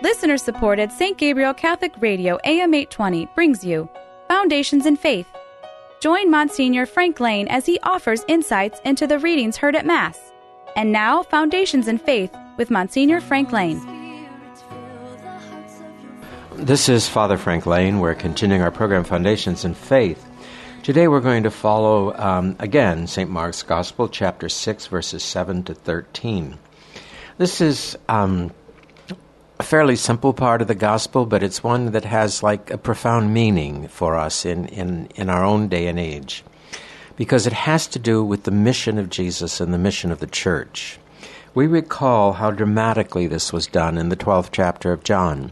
Listener supported St. Gabriel Catholic Radio AM 820 brings you Foundations in Faith. Join Monsignor Frank Lane as he offers insights into the readings heard at Mass. And now, Foundations in Faith with Monsignor Frank Lane. This is Father Frank Lane. We're continuing our program, Foundations in Faith. Today we're going to follow, um, again, St. Mark's Gospel, chapter 6, verses 7 to 13. This is um, a fairly simple part of the gospel, but it's one that has like a profound meaning for us in, in, in our own day and age. Because it has to do with the mission of Jesus and the mission of the church. We recall how dramatically this was done in the 12th chapter of John,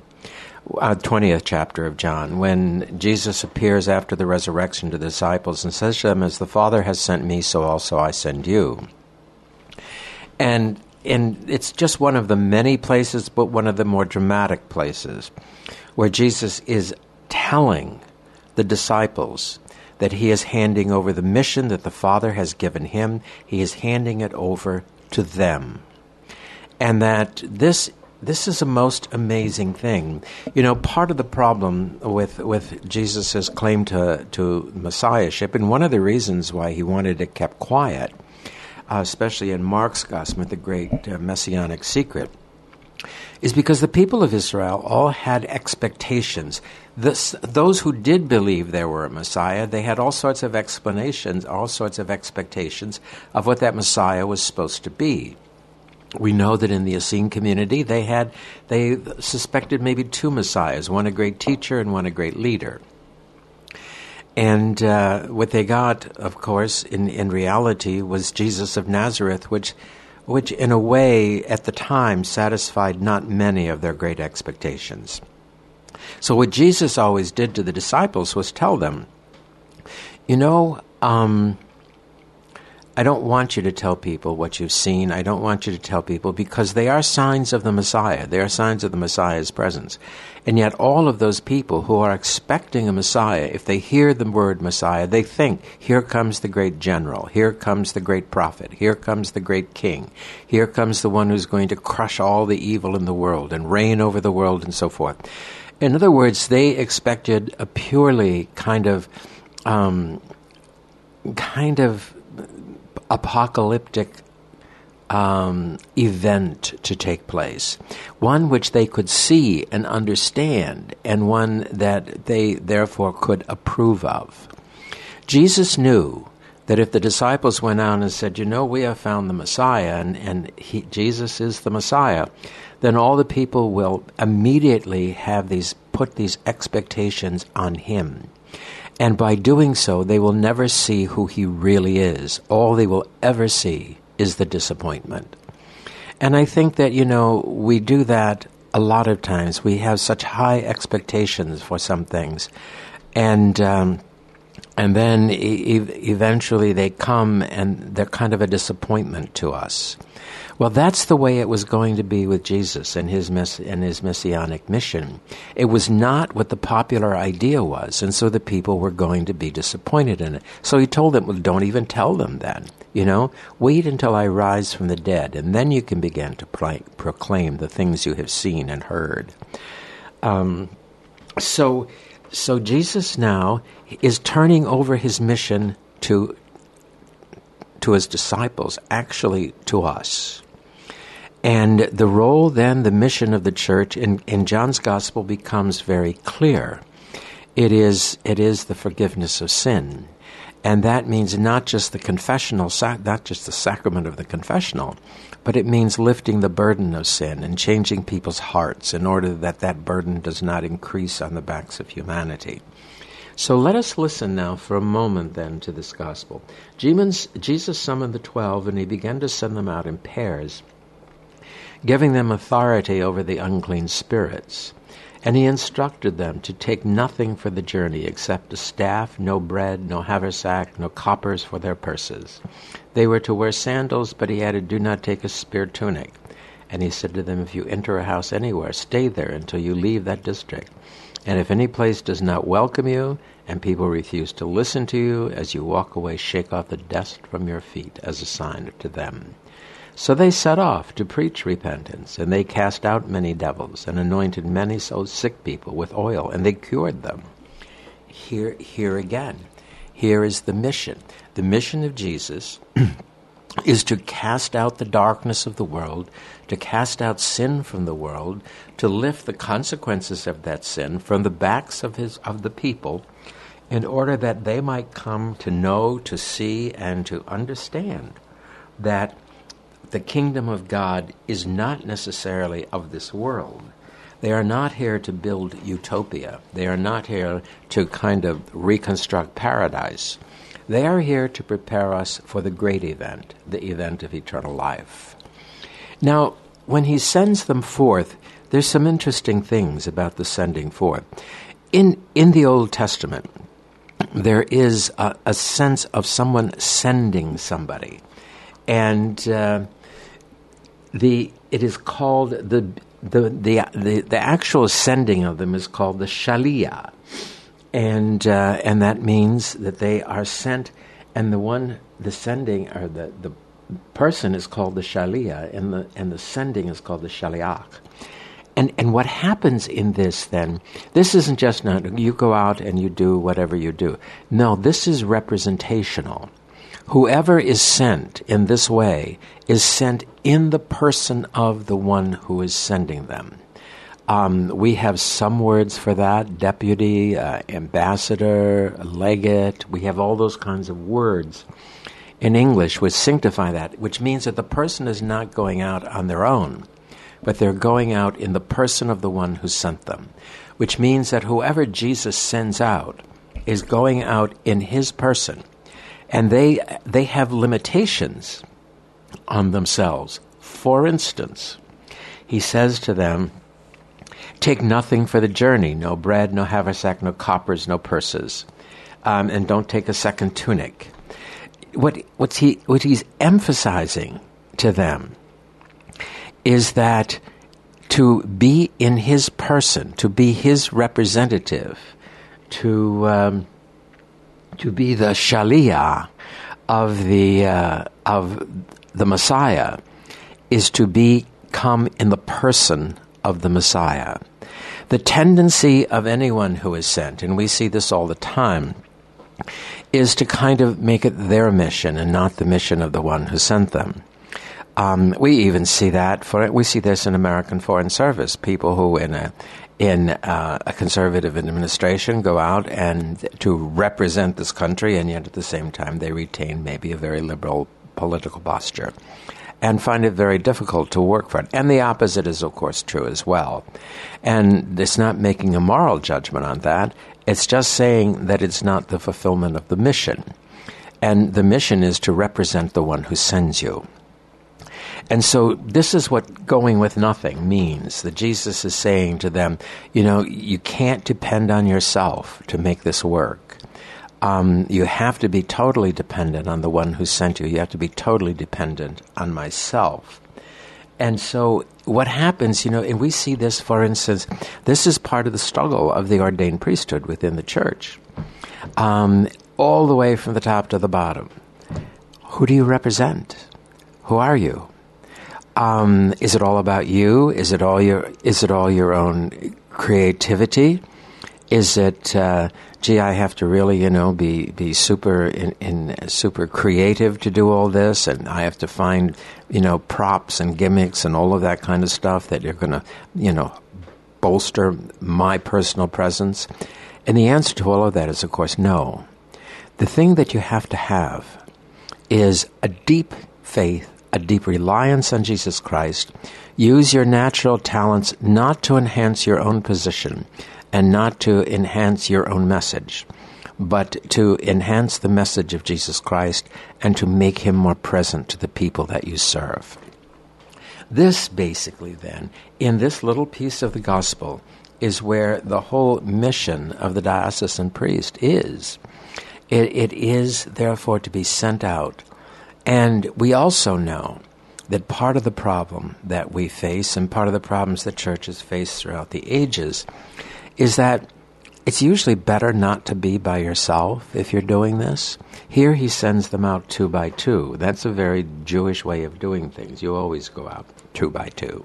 uh, 20th chapter of John, when Jesus appears after the resurrection to the disciples and says to them, As the Father has sent me, so also I send you. And and it's just one of the many places, but one of the more dramatic places where Jesus is telling the disciples that he is handing over the mission that the Father has given him, he is handing it over to them. And that this this is a most amazing thing. You know, part of the problem with with Jesus' claim to, to messiahship, and one of the reasons why he wanted it kept quiet, uh, especially in Mark's Gospel, the great uh, messianic secret, is because the people of Israel all had expectations. This, those who did believe there were a Messiah, they had all sorts of explanations, all sorts of expectations of what that Messiah was supposed to be. We know that in the Essene community, they had they suspected maybe two messiahs, one a great teacher and one a great leader. And uh, what they got, of course, in, in reality, was Jesus of Nazareth, which, which, in a way, at the time, satisfied not many of their great expectations. So, what Jesus always did to the disciples was tell them, you know, um, I don't want you to tell people what you've seen. I don't want you to tell people because they are signs of the Messiah. They are signs of the Messiah's presence. And yet, all of those people who are expecting a Messiah, if they hear the word Messiah, they think, here comes the great general, here comes the great prophet, here comes the great king, here comes the one who's going to crush all the evil in the world and reign over the world and so forth. In other words, they expected a purely kind of, um, kind of apocalyptic um, event to take place, one which they could see and understand, and one that they therefore could approve of. Jesus knew that if the disciples went out and said, You know, we have found the Messiah, and, and he, Jesus is the Messiah, then all the people will immediately have these put these expectations on him. And by doing so, they will never see who he really is. All they will ever see is the disappointment. And I think that, you know, we do that a lot of times. We have such high expectations for some things. And, um, and then e- eventually they come and they're kind of a disappointment to us. Well, that's the way it was going to be with Jesus and his mess- and his messianic mission. It was not what the popular idea was, and so the people were going to be disappointed in it. So he told them, "Well, don't even tell them then. You know, wait until I rise from the dead, and then you can begin to pl- proclaim the things you have seen and heard." Um, so, so Jesus now is turning over his mission to to his disciples, actually to us. And the role, then, the mission of the church in, in John's gospel becomes very clear. It is, it is the forgiveness of sin. And that means not just the confessional, not just the sacrament of the confessional, but it means lifting the burden of sin and changing people's hearts in order that that burden does not increase on the backs of humanity. So let us listen now for a moment then to this gospel. Jesus summoned the twelve and he began to send them out in pairs giving them authority over the unclean spirits. And he instructed them to take nothing for the journey except a staff, no bread, no haversack, no coppers for their purses. They were to wear sandals, but he added, Do not take a spear tunic. And he said to them, If you enter a house anywhere, stay there until you leave that district. And if any place does not welcome you, and people refuse to listen to you, as you walk away, shake off the dust from your feet as a sign to them. So they set off to preach repentance, and they cast out many devils, and anointed many so sick people with oil, and they cured them. Here, here again, here is the mission. The mission of Jesus is to cast out the darkness of the world, to cast out sin from the world, to lift the consequences of that sin from the backs of his of the people, in order that they might come to know, to see, and to understand that the kingdom of God is not necessarily of this world. They are not here to build utopia. They are not here to kind of reconstruct paradise. They are here to prepare us for the great event, the event of eternal life. Now, when he sends them forth, there's some interesting things about the sending forth. In, in the Old Testament, there is a, a sense of someone sending somebody. And uh, the it is called the the, the the the actual sending of them is called the shalia, and uh, and that means that they are sent, and the one the sending or the the person is called the shalia, and the and the sending is called the shaliach. And and what happens in this then? This isn't just not you go out and you do whatever you do. No, this is representational. Whoever is sent in this way is sent in the person of the one who is sending them. Um, we have some words for that deputy, uh, ambassador, legate. We have all those kinds of words in English which sanctify that, which means that the person is not going out on their own, but they're going out in the person of the one who sent them, which means that whoever Jesus sends out is going out in his person and they they have limitations on themselves. For instance, he says to them, "Take nothing for the journey: no bread, no haversack, no coppers, no purses, um, and don't take a second tunic." What what's he what he's emphasizing to them is that to be in his person, to be his representative, to um, to be the shalia of the uh, of the Messiah is to become in the person of the Messiah. The tendency of anyone who is sent, and we see this all the time, is to kind of make it their mission and not the mission of the one who sent them. Um, we even see that for we see this in American Foreign Service. People who in a in uh, a conservative administration go out and to represent this country, and yet at the same time they retain maybe a very liberal political posture and find it very difficult to work for it. And the opposite is, of course, true as well. And it's not making a moral judgment on that, it's just saying that it's not the fulfillment of the mission. And the mission is to represent the one who sends you. And so this is what going with nothing means. That Jesus is saying to them, you know, you can't depend on yourself to make this work. Um, you have to be totally dependent on the one who sent you. You have to be totally dependent on myself. And so what happens, you know, and we see this, for instance, this is part of the struggle of the ordained priesthood within the church, um, all the way from the top to the bottom. Who do you represent? Who are you? Um, is it all about you? Is it all your Is it all your own creativity? Is it, uh, gee, I have to really, you know, be be super in, in, super creative to do all this, and I have to find, you know, props and gimmicks and all of that kind of stuff that you're going to, you know, bolster my personal presence. And the answer to all of that is, of course, no. The thing that you have to have is a deep faith a deep reliance on Jesus Christ, use your natural talents not to enhance your own position and not to enhance your own message, but to enhance the message of Jesus Christ and to make him more present to the people that you serve. This basically, then, in this little piece of the gospel, is where the whole mission of the diocesan priest is. It, it is, therefore, to be sent out and we also know that part of the problem that we face and part of the problems that churches face throughout the ages is that it's usually better not to be by yourself if you're doing this. Here he sends them out two by two. That's a very Jewish way of doing things. You always go out two by two.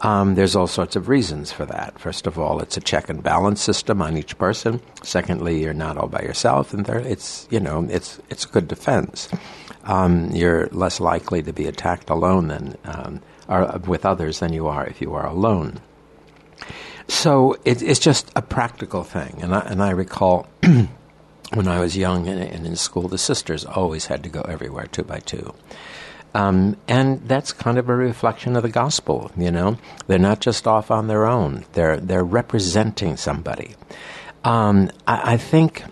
Um, there's all sorts of reasons for that. First of all, it's a check and balance system on each person. Secondly, you're not all by yourself, and third, it's you know it's it's a good defense. Um, you're less likely to be attacked alone than um, or with others than you are if you are alone. So it, it's just a practical thing. And I, and I recall when I was young and, and, in school, the sisters always had to go everywhere two by two. Um, and that's kind of a reflection of the gospel, you know. They're not just off on their own. They're they're representing somebody. Um, I, I, think,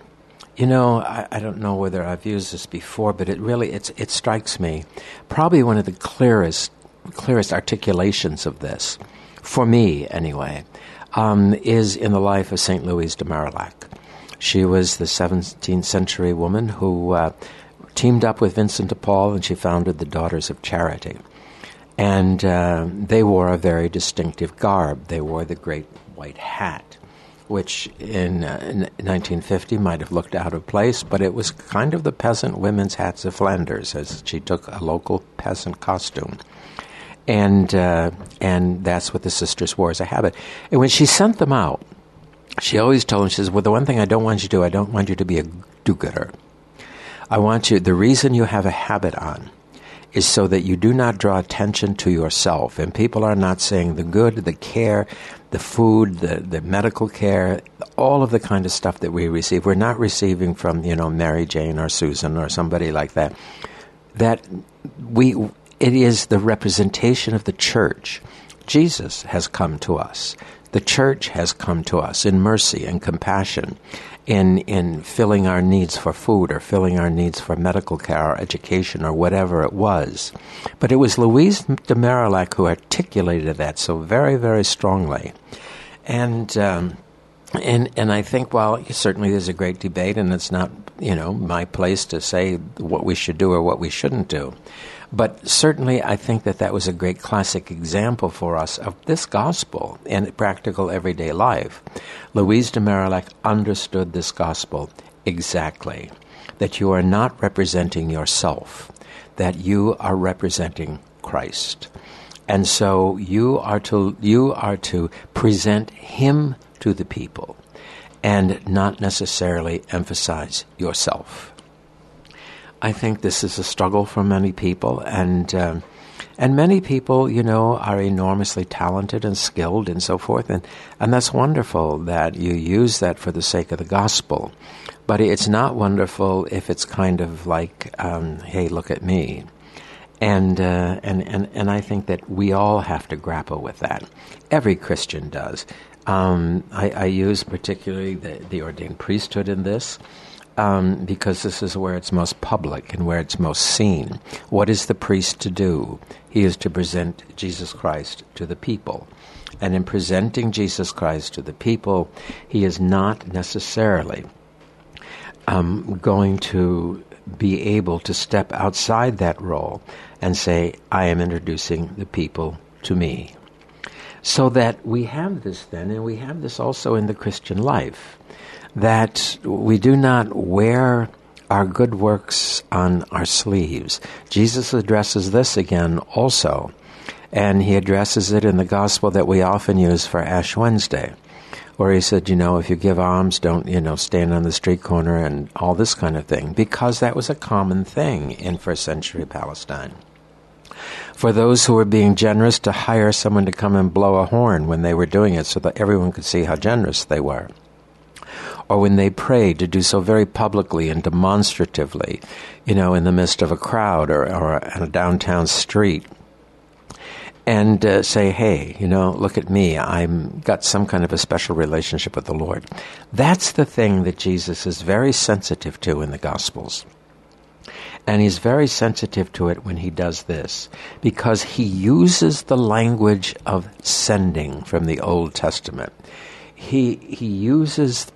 you know, I, I, don't know whether I've used this before, but it really it strikes me probably one of the clearest clearest articulations of this, for me anyway, um, is in the life of St. Louise de Marillac. She was the 17th century woman who uh, teamed up with Vincent de Paul and she founded the Daughters of Charity. And uh, they wore a very distinctive garb. They wore the great white hat, which in, uh, in 1950 might have looked out of place, but it was kind of the peasant women's hats of Flanders, as she took a local peasant costume and uh, and that's what the sisters wore as a habit. And when she sent them out, she always told them, she says, "Well, the one thing I don't want you to do, I don't want you to be a do-gooder. I want you. The reason you have a habit on." Is so that you do not draw attention to yourself. And people are not saying the good, the care, the food, the, the medical care, all of the kind of stuff that we receive. We're not receiving from, you know, Mary Jane or Susan or somebody like that. That we it is the representation of the church. Jesus has come to us. The church has come to us in mercy and compassion, in, in filling our needs for food or filling our needs for medical care or education or whatever it was. But it was Louise de Marillac who articulated that so very, very strongly. And, um, and, and I think, well, certainly there's a great debate, and it's not, you know, my place to say what we should do or what we shouldn't do. But certainly, I think that that was a great classic example for us of this gospel in practical everyday life. Louise de Marillac understood this gospel exactly that you are not representing yourself, that you are representing Christ. And so you are to you are to present him to the people and not necessarily emphasize yourself. I think this is a struggle for many people, and um, and many people, you know, are enormously talented and skilled and so forth, and and that's wonderful that you use that for the sake of the gospel. But it's not wonderful if it's kind of like, um, hey, look at me. And, uh, and, and, and I think that we all have to grapple with that. Every Christian does. Um, I, I, use particularly the, the ordained priesthood in this um, because this is where it's most public and where it's most seen. What is the priest to do? He is to present Jesus Christ to the people. And in presenting Jesus Christ to the people, he is not necessarily um, going to be able to step outside that role and say, I am introducing the people to me. So that we have this then, and we have this also in the Christian life that we do not wear our good works on our sleeves. Jesus addresses this again also, and he addresses it in the gospel that we often use for Ash Wednesday, where he said, you know, if you give alms, don't, you know, stand on the street corner and all this kind of thing, because that was a common thing in first century Palestine. For those who were being generous, to hire someone to come and blow a horn when they were doing it so that everyone could see how generous they were or when they pray, to do so very publicly and demonstratively, you know, in the midst of a crowd or, or on a downtown street. And uh, say, hey, you know, look at me. I've got some kind of a special relationship with the Lord. That's the thing that Jesus is very sensitive to in the Gospels. And he's very sensitive to it when he does this, because he uses the language of sending from the Old Testament. He, he uses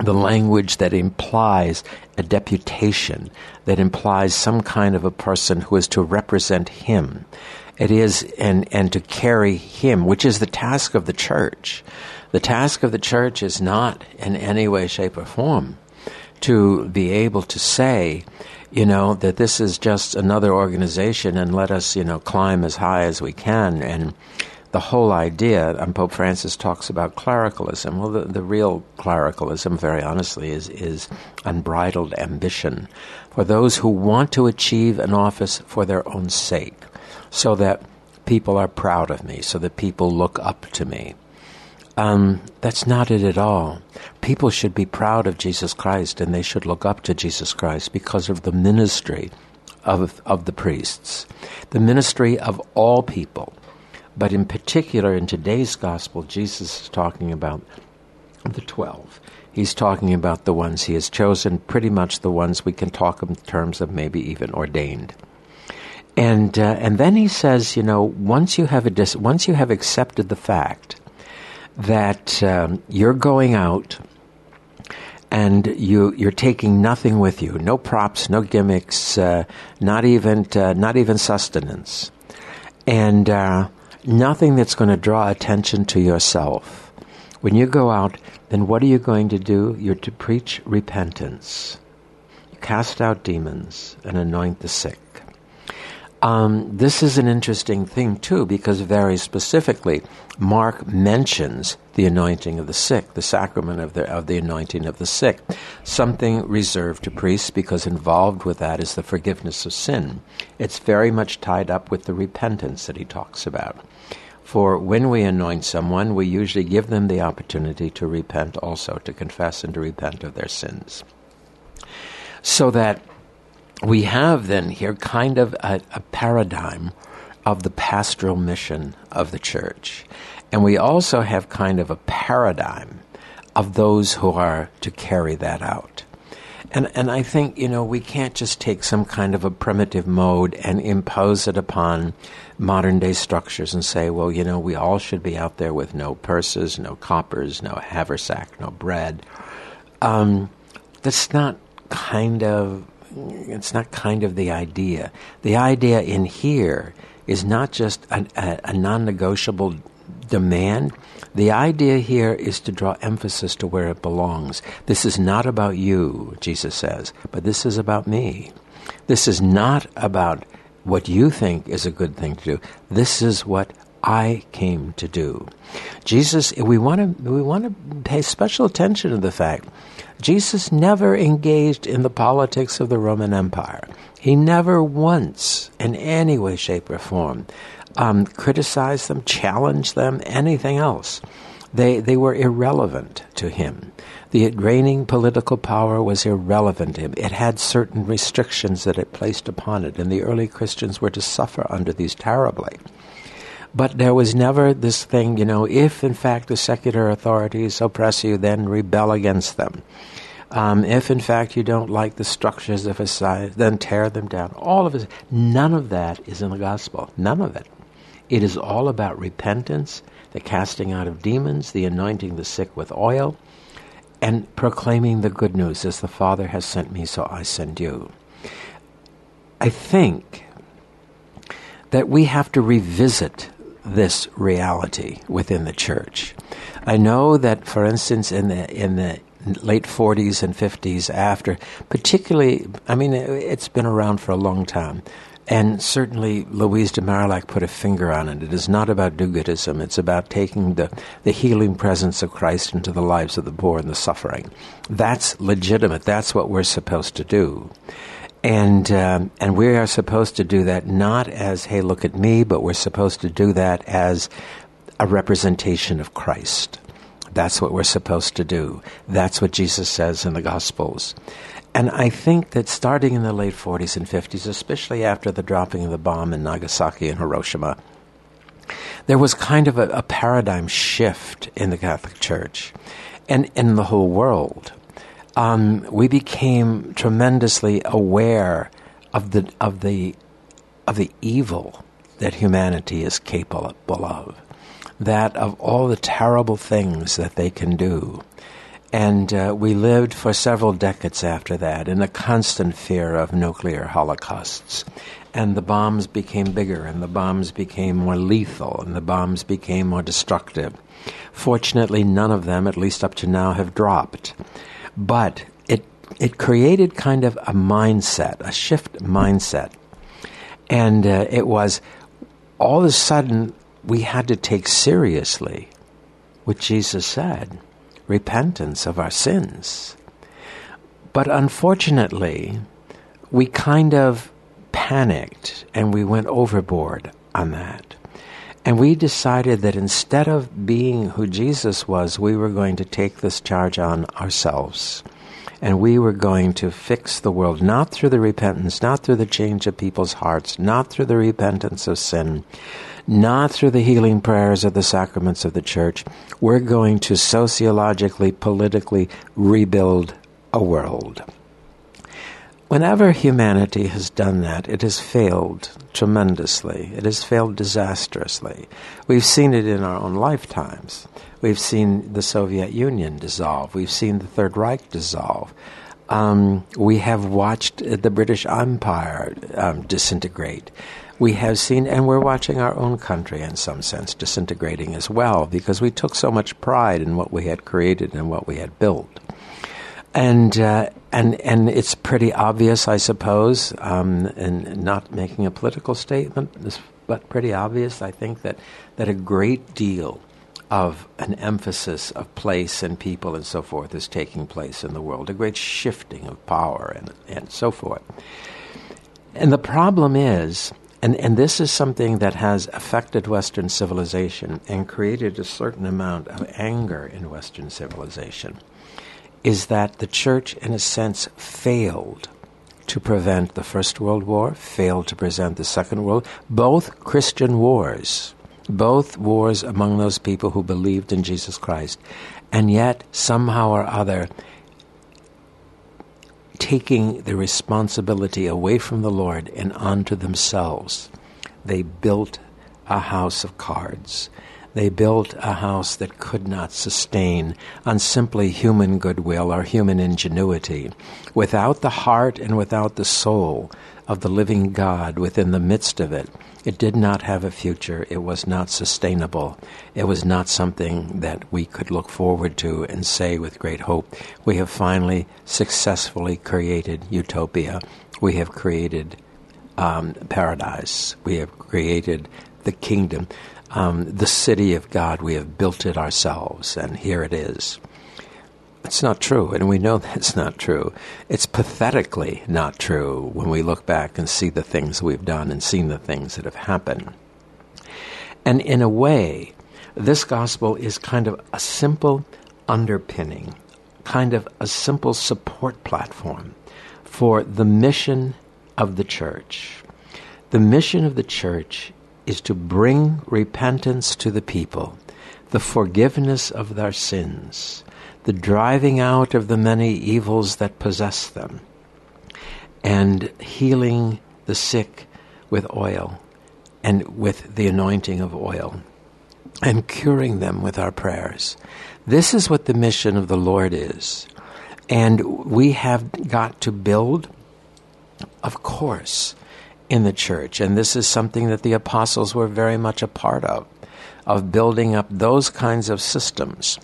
the language that implies a deputation, that implies some kind of a person who is to represent him. It is, and, and to carry Him, which is the task of the church. The task of the church is not in any way, shape, or form to be able to say, you know, that this is just another organization and let us, you know, climb as high as we can. And the whole idea, and Pope Francis talks about clericalism. Well, the, the real clericalism, very honestly, is, is unbridled ambition for those who want to achieve an office for their own sake, so that people are proud of me, so that people look up to me. Um, that's not it at all. People should be proud of Jesus Christ and they should look up to Jesus Christ because of the ministry of, of the priests, the ministry of all people. But in particular, in today's gospel, Jesus is talking about the 12. He's talking about the ones he has chosen, pretty much the ones we can talk in terms of maybe even ordained. And, uh, and then he says, you know, once you have, a dis- once you have accepted the fact that um, you're going out and you you're taking nothing with you, no props, no gimmicks, uh, not even uh, not even sustenance, and uh, nothing that's going to draw attention to yourself. When you go out, then what are you going to do? You're to preach repentance, cast out demons, and anoint the sick. Um, this is an interesting thing, too, because very specifically, Mark mentions the anointing of the sick, the sacrament of the, of the anointing of the sick, something reserved to priests because involved with that is the forgiveness of sin. It's very much tied up with the repentance that he talks about. For when we anoint someone, we usually give them the opportunity to repent also, to confess and to repent of their sins. So that we have then here kind of a, a paradigm of the pastoral mission of the church. And we also have kind of a paradigm of those who are to carry that out. And, and I think, you know, we can't just take some kind of a primitive mode and impose it upon modern day structures and say, well, you know, we all should be out there with no purses, no coppers, no haversack, no bread. Um, that's not kind of it's not kind of the idea. The idea in here is not just a, a, a non negotiable demand. The idea here is to draw emphasis to where it belongs. This is not about you, Jesus says, but this is about me. This is not about what you think is a good thing to do. This is what I came to do. Jesus, we want to we want to pay special attention to the fact Jesus never engaged in the politics of the Roman Empire. He never once, in any way, shape, or form, um, criticized them, challenge them, anything else. They, they were irrelevant to him. The reigning political power was irrelevant to him. It had certain restrictions that it placed upon it, and the early Christians were to suffer under these terribly. But there was never this thing, you know, if in fact the secular authorities oppress you, then rebel against them. Um, if in fact you don't like the structures of a society, then tear them down. All of it. None of that is in the gospel. None of it. It is all about repentance, the casting out of demons, the anointing the sick with oil, and proclaiming the good news as the Father has sent me, so I send you. I think that we have to revisit this reality within the church. I know that, for instance, in the in the late 40s and 50s, after, particularly, I mean, it's been around for a long time. And certainly, Louise de Marillac put a finger on it. It is not about do goodism, it's about taking the, the healing presence of Christ into the lives of the poor and the suffering. That's legitimate. That's what we're supposed to do. And, um, and we are supposed to do that not as, hey, look at me, but we're supposed to do that as a representation of Christ. That's what we're supposed to do. That's what Jesus says in the Gospels. And I think that starting in the late 40s and 50s, especially after the dropping of the bomb in Nagasaki and Hiroshima, there was kind of a, a paradigm shift in the Catholic Church and in the whole world um, we became tremendously aware of the of the of the evil that humanity is capable of, that of all the terrible things that they can do. And uh, we lived for several decades after that in a constant fear of nuclear holocausts. and the bombs became bigger, and the bombs became more lethal, and the bombs became more destructive. Fortunately, none of them, at least up to now, have dropped. But it, it created kind of a mindset, a shift mindset. And uh, it was all of a sudden we had to take seriously what Jesus said repentance of our sins. But unfortunately, we kind of panicked and we went overboard on that. And we decided that instead of being who Jesus was, we were going to take this charge on ourselves. And we were going to fix the world, not through the repentance, not through the change of people's hearts, not through the repentance of sin, not through the healing prayers or the sacraments of the church. We're going to sociologically, politically rebuild a world. Whenever humanity has done that, it has failed tremendously. It has failed disastrously. We've seen it in our own lifetimes. We've seen the Soviet Union dissolve. We've seen the Third Reich dissolve. Um, we have watched the British Empire um, disintegrate we have seen, and we're watching our own country in some sense disintegrating as well because we took so much pride in what we had created and what we had built. And, uh, and, and it's pretty obvious, I suppose, um, and not making a political statement, but pretty obvious, I think, that, that a great deal of an emphasis of place and people and so forth is taking place in the world, a great shifting of power and, and so forth. And the problem is and, and this is something that has affected Western civilization and created a certain amount of anger in Western civilization, is that the church, in a sense, failed to prevent the First World War, failed to prevent the Second World, both Christian wars, both wars among those people who believed in Jesus Christ, and yet somehow or other taking the responsibility away from the Lord and onto themselves. They built a house of cards. They built a house that could not sustain on simply human goodwill or human ingenuity. Without the heart and without the soul of the living God within the midst of it, it did not have a future. It was not sustainable. It was not something that we could look forward to and say with great hope, we have finally successfully created utopia. We have created um, paradise. We have created the kingdom. Um, the city of God, we have built it ourselves, and here it is. It's not true, and we know that's not true. It's pathetically not true when we look back and see the things we've done and seen the things that have happened. And in a way, this gospel is kind of a simple underpinning, kind of a simple support platform for the mission of the church. The mission of the church is to bring repentance to the people, the forgiveness of their sins, the driving out of the many evils that possess them, and healing the sick with oil and with the anointing of oil, and curing them with our prayers. This is what the mission of the Lord is. And we have got to build, of course, in the church. And this is something that the apostles were very much a part of, of building up those kinds of systems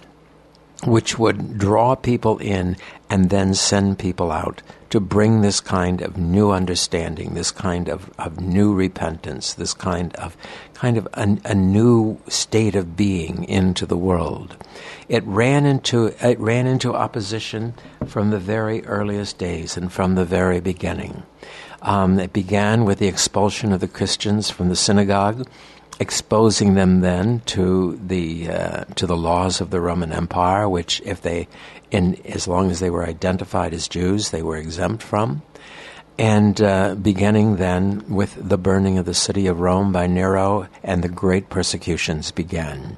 which would draw people in and then send people out to bring this kind of new understanding, this kind of, of new repentance, this kind of kind of a, a new state of being into the world. It ran into it ran into opposition from the very earliest days and from the very beginning. Um, it began with the expulsion of the Christians from the synagogue exposing them then to the uh, to the laws of the Roman Empire, which if they, in as long as they were identified as Jews, they were exempt from, and uh, beginning then with the burning of the city of Rome by Nero, and the great persecutions began.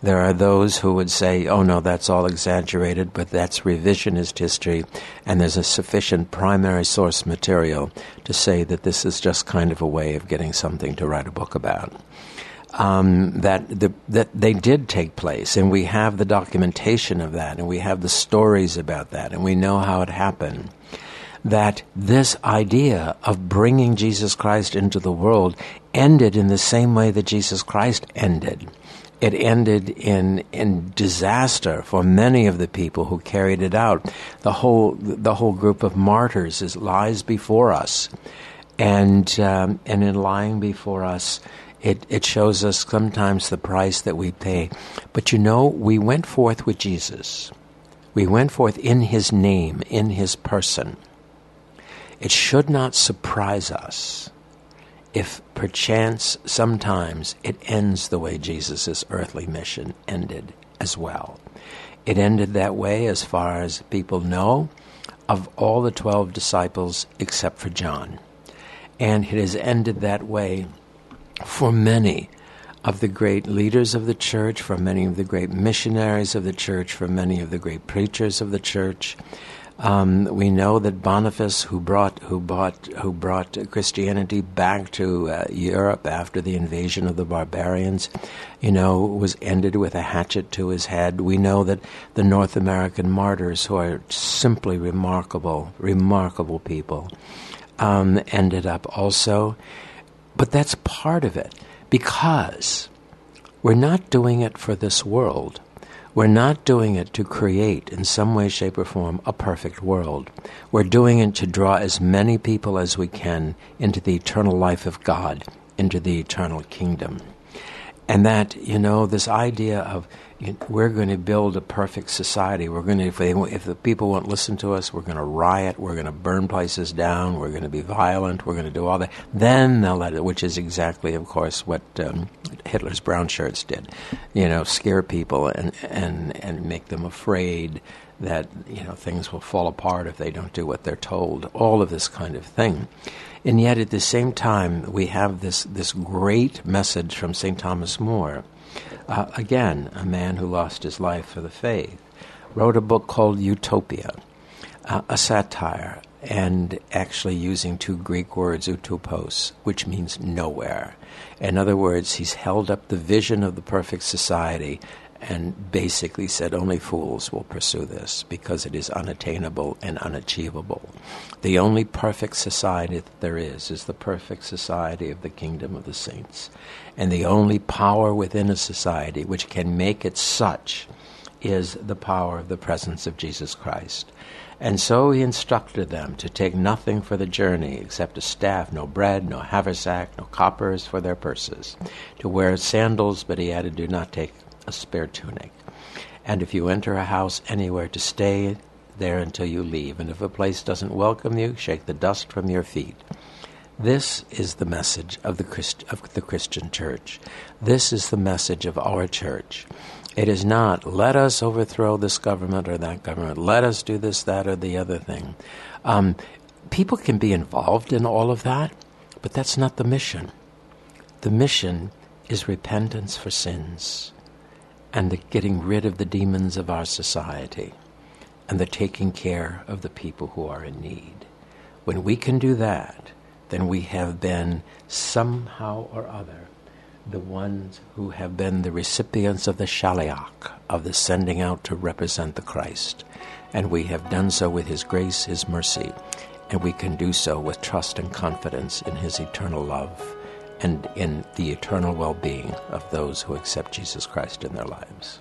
There are those who would say, oh no, that's all exaggerated, but that's revisionist history, and there's a sufficient primary source material to say that this is just kind of a way of getting something to write a book about um, that the, that they did take place, and we have the documentation of that, and we have the stories about that, and we know how it happened. that this idea of bringing Jesus Christ into the world ended in the same way that Jesus Christ ended. It ended in in disaster for many of the people who carried it out. The whole the whole group of martyrs is, lies before us, and um, and in lying before us, it, it shows us sometimes the price that we pay. But you know, we went forth with Jesus. We went forth in his name, in his person. It should not surprise us if perchance sometimes it ends the way Jesus' earthly mission ended as well. It ended that way as far as people know of all the 12 disciples except for John. And it has ended that way for many of the great leaders of the church, for many of the great missionaries of the church, for many of the great preachers of the church. Um, we know that Boniface, who brought who brought who brought Christianity back to uh, Europe after the invasion of the barbarians, you know, was ended with a hatchet to his head. We know that the North American martyrs, who are simply remarkable, remarkable people, um, ended up also but that's part of it because we're not doing it for this world. We're not doing it to create, in some way, shape, or form, a perfect world. We're doing it to draw as many people as we can into the eternal life of God, into the eternal kingdom. And that, you know, this idea of we're going to build a perfect society. We're going to, if, they, if the people won't listen to us, we're going to riot. We're going to burn places down. We're going to be violent. We're going to do all that. Then they'll let it, which is exactly, of course, what um, Hitler's brown shirts did. You know, scare people and and and make them afraid that you know things will fall apart if they don't do what they're told. All of this kind of thing. And yet, at the same time, we have this this great message from St. Thomas More uh, again, a man who lost his life for the faith, wrote a book called Utopia, uh, a satire, and actually using two Greek words, utopos, which means nowhere. In other words, he's held up the vision of the perfect society and basically said only fools will pursue this because it is unattainable and unachievable. The only perfect society that there is is the perfect society of the kingdom of the saints. And the only power within a society which can make it such is the power of the presence of Jesus Christ. And so he instructed them to take nothing for the journey except a staff, no bread, no haversack, no coppers for their purses, to wear sandals, but he added, do not take a spare tunic. And if you enter a house anywhere, to stay there until you leave. And if a place doesn't welcome you, shake the dust from your feet. This is the message of the, Christ, of the Christian church. This is the message of our church. It is not, let us overthrow this government or that government, let us do this, that, or the other thing. Um, people can be involved in all of that, but that's not the mission. The mission is repentance for sins and the getting rid of the demons of our society and the taking care of the people who are in need. When we can do that, then we have been somehow or other the ones who have been the recipients of the shaliach, of the sending out to represent the Christ. And we have done so with His grace, His mercy, and we can do so with trust and confidence in His eternal love and in the eternal well being of those who accept Jesus Christ in their lives.